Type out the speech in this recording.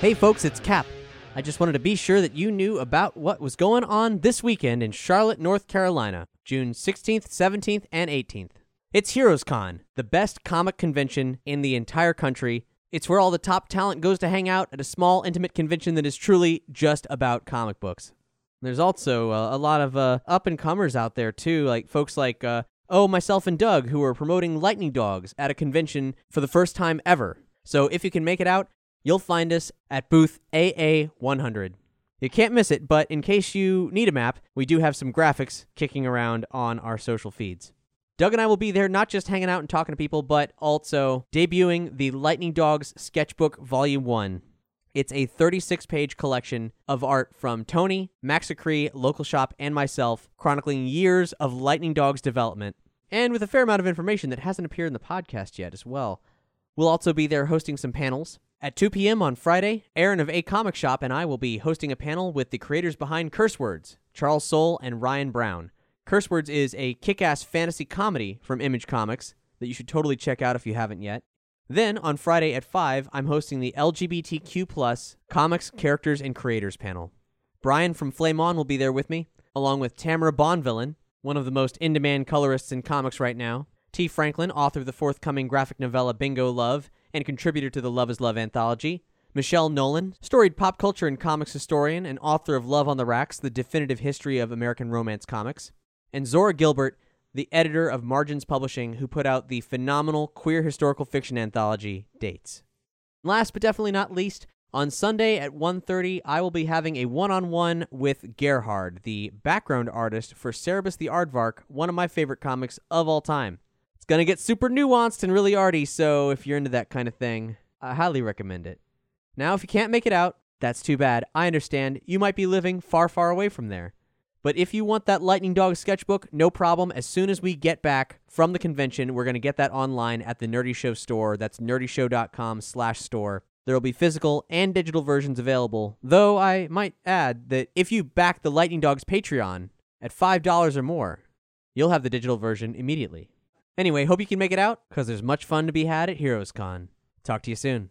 Hey folks, it's Cap. I just wanted to be sure that you knew about what was going on this weekend in Charlotte, North Carolina, June 16th, 17th, and 18th. It's Heroes Con, the best comic convention in the entire country. It's where all the top talent goes to hang out at a small, intimate convention that is truly just about comic books. There's also uh, a lot of uh, up and comers out there, too, like folks like, uh, oh, myself and Doug, who are promoting Lightning Dogs at a convention for the first time ever. So if you can make it out, you'll find us at booth AA100. You can't miss it, but in case you need a map, we do have some graphics kicking around on our social feeds. Doug and I will be there not just hanging out and talking to people, but also debuting the Lightning Dogs Sketchbook Volume 1. It's a 36 page collection of art from Tony, Maxicree, Local Shop, and myself, chronicling years of Lightning Dogs development, and with a fair amount of information that hasn't appeared in the podcast yet as well. We'll also be there hosting some panels, at 2 p.m. on Friday, Aaron of A Comic Shop and I will be hosting a panel with the creators behind Curse Words, Charles Soule and Ryan Browne. Curse Words is a kick ass fantasy comedy from Image Comics that you should totally check out if you haven't yet. Then, on Friday at 5, I'm hosting the LGBTQ Comics Characters and Creators panel. Brian from Flame On will be there with me, along with Tamara Bonvillain, one of the most in demand colorists in comics right now, Tee Franklin, author of the forthcoming graphic novella Bingo Love, and contributor to the Love is Love anthology. Michelle Nolan, storied pop culture and comics historian and author of Love on the Racks, the definitive history of American romance comics. And Zora Gilbert, the editor of Margins Publishing, who put out the phenomenal queer historical fiction anthology Dates. Last but definitely not least, on Sunday at 1:30, I will be having a one-on-one with Gerhard, the background artist for Cerebus the Aardvark, one of my favorite comics of all time gonna get super nuanced and really arty, so if you're into that kind of thing, I highly recommend it. Now, if you can't make it out, that's too bad. I understand. You might be living far, far away from there. But if you want that Lightning Dog sketchbook, no problem. As soon as we get back from the convention, we're going to get that online at the Nerdy Show store. That's nerdyshow.com slash store. There will be physical and digital versions available, though I might add that if you back the Lightning Dogs Patreon at $5 or more, you'll have the digital version immediately. Anyway, hope you can make it out because there's much fun to be had at Heroes Con. Talk to you soon.